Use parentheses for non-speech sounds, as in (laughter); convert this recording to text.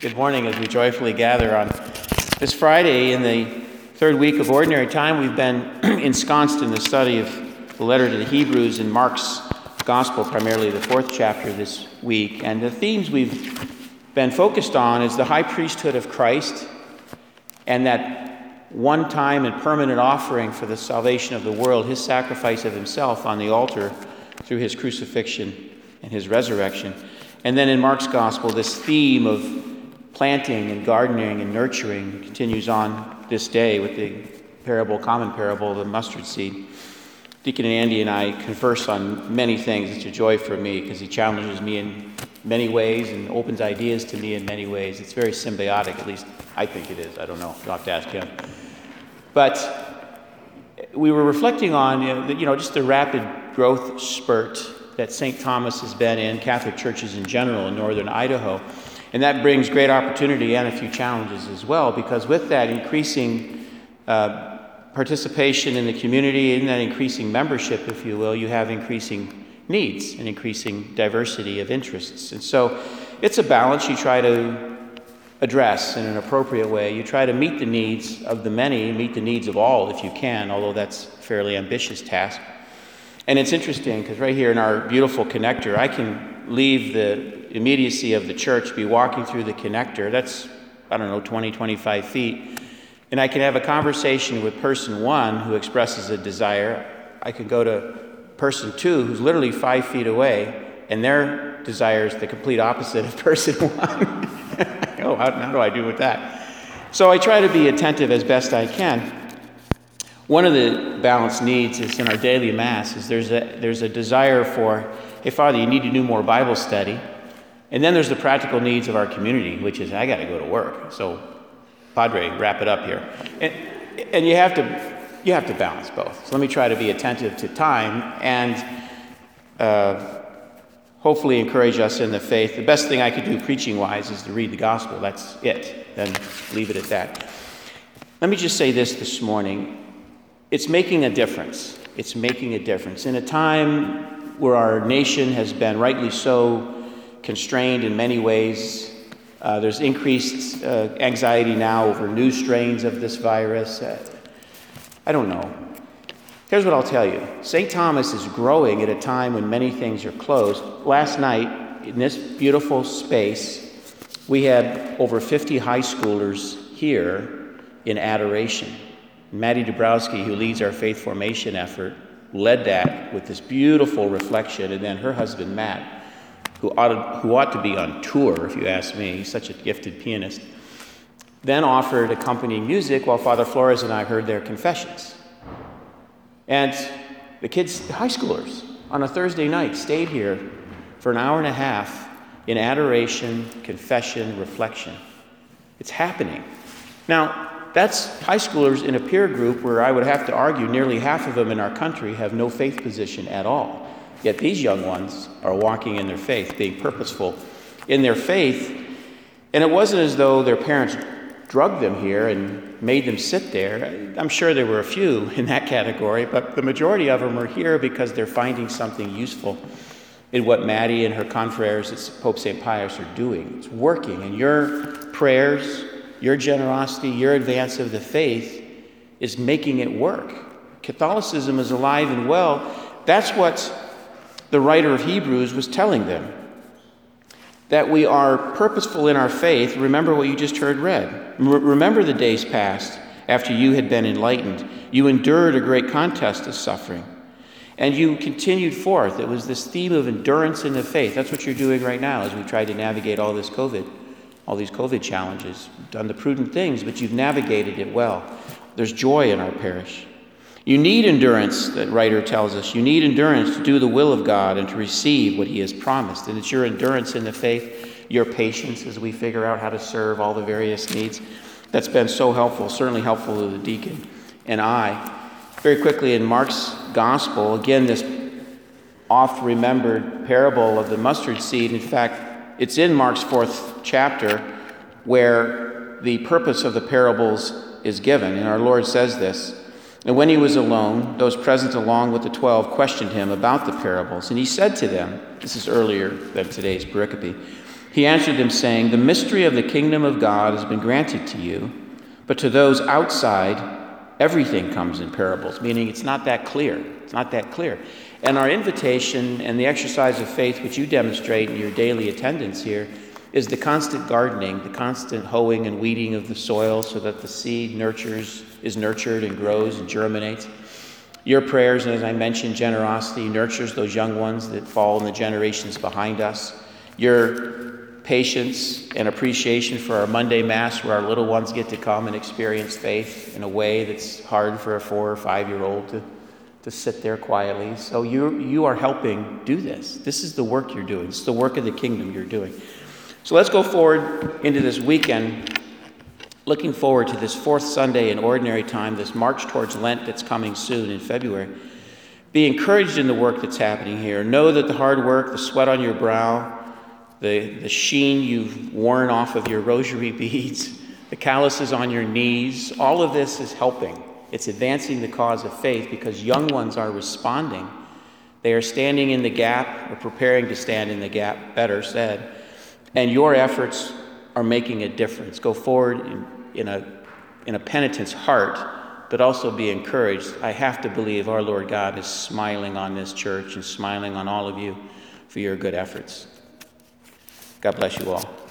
Good morning as we joyfully gather on this Friday in the third week of Ordinary Time. We've been (clears throat) ensconced in the study of the letter to the Hebrews in Mark's Gospel, primarily the fourth chapter this week. And the themes we've been focused on is the high priesthood of Christ and that one time and permanent offering for the salvation of the world, his sacrifice of himself on the altar through his crucifixion and his resurrection. And then in Mark's Gospel, this theme of planting and gardening and nurturing continues on this day with the parable, common parable the mustard seed. Deacon Andy and I converse on many things. It's a joy for me because he challenges me in many ways and opens ideas to me in many ways. It's very symbiotic, at least I think it is. I don't know. You'll have to ask him. But we were reflecting on you know, the, you know just the rapid growth spurt that St. Thomas has been in, Catholic churches in general in northern Idaho. And that brings great opportunity and a few challenges as well, because with that increasing uh, participation in the community and that increasing membership, if you will, you have increasing needs and increasing diversity of interests. And so it's a balance you try to address in an appropriate way. You try to meet the needs of the many, meet the needs of all if you can, although that's a fairly ambitious task. And it's interesting because right here in our beautiful connector, I can leave the immediacy of the church, be walking through the connector. That's, I don't know, 20, 25 feet. And I can have a conversation with person one who expresses a desire. I can go to person two who's literally five feet away, and their desire is the complete opposite of (laughs) person one. (laughs) oh, how, how do I do with that? So I try to be attentive as best I can. One of the balanced needs is in our daily mass is there's a, there's a desire for, hey, Father, you need to do more Bible study. And then there's the practical needs of our community, which is I got to go to work. So, Padre, wrap it up here. And, and you have to you have to balance both. So let me try to be attentive to time and uh, hopefully encourage us in the faith. The best thing I could do preaching wise is to read the gospel. That's it. Then leave it at that. Let me just say this this morning. It's making a difference. It's making a difference. In a time where our nation has been rightly so constrained in many ways. Uh, there's increased uh, anxiety now over new strains of this virus. Uh, I don't know. Here's what I'll tell you St. Thomas is growing at a time when many things are closed. Last night, in this beautiful space, we had over 50 high schoolers here in adoration. Maddie Dubrowski, who leads our faith formation effort, led that with this beautiful reflection, and then her husband, Matt, who ought, to, who ought to be on tour, if you ask me. He's such a gifted pianist. Then offered accompanying music while Father Flores and I heard their confessions. And the kids, the high schoolers, on a Thursday night stayed here for an hour and a half in adoration, confession, reflection. It's happening. Now, that's high schoolers in a peer group where I would have to argue nearly half of them in our country have no faith position at all. Yet these young ones are walking in their faith, being purposeful in their faith. And it wasn't as though their parents drugged them here and made them sit there. I'm sure there were a few (laughs) in that category, but the majority of them are here because they're finding something useful in what Maddie and her confreres at Pope St. Pius are doing. It's working, and your prayers, your generosity, your advance of the faith is making it work. Catholicism is alive and well. That's what the writer of Hebrews was telling them that we are purposeful in our faith. Remember what you just heard read. remember the days past after you had been enlightened. You endured a great contest of suffering. And you continued forth. It was this theme of endurance in the faith. That's what you're doing right now as we try to navigate all this COVID, all these COVID challenges. You've done the prudent things, but you've navigated it well. There's joy in our parish. You need endurance, that writer tells us. You need endurance to do the will of God and to receive what He has promised. And it's your endurance in the faith, your patience as we figure out how to serve all the various needs that's been so helpful, certainly helpful to the deacon and I. Very quickly, in Mark's gospel, again, this oft remembered parable of the mustard seed. In fact, it's in Mark's fourth chapter where the purpose of the parables is given. And our Lord says this. And when he was alone, those present along with the twelve questioned him about the parables. And he said to them, this is earlier than today's pericope, He answered them, saying, The mystery of the kingdom of God has been granted to you, but to those outside, everything comes in parables, meaning it's not that clear. It's not that clear. And our invitation and the exercise of faith which you demonstrate in your daily attendance here is the constant gardening, the constant hoeing and weeding of the soil so that the seed nurtures, is nurtured and grows and germinates. Your prayers, and as I mentioned, generosity nurtures those young ones that fall in the generations behind us. Your patience and appreciation for our Monday Mass, where our little ones get to come and experience faith in a way that's hard for a four or five year old to, to sit there quietly. So you, you are helping do this. This is the work you're doing, it's the work of the kingdom you're doing. So let's go forward into this weekend, looking forward to this fourth Sunday in ordinary time, this march towards Lent that's coming soon in February. Be encouraged in the work that's happening here. Know that the hard work, the sweat on your brow, the, the sheen you've worn off of your rosary (laughs) beads, the calluses on your knees, all of this is helping. It's advancing the cause of faith because young ones are responding. They are standing in the gap, or preparing to stand in the gap, better said, and your efforts are making a difference. Go forward in, in, a, in a penitent's heart, but also be encouraged. I have to believe our Lord God is smiling on this church and smiling on all of you for your good efforts. God bless you all.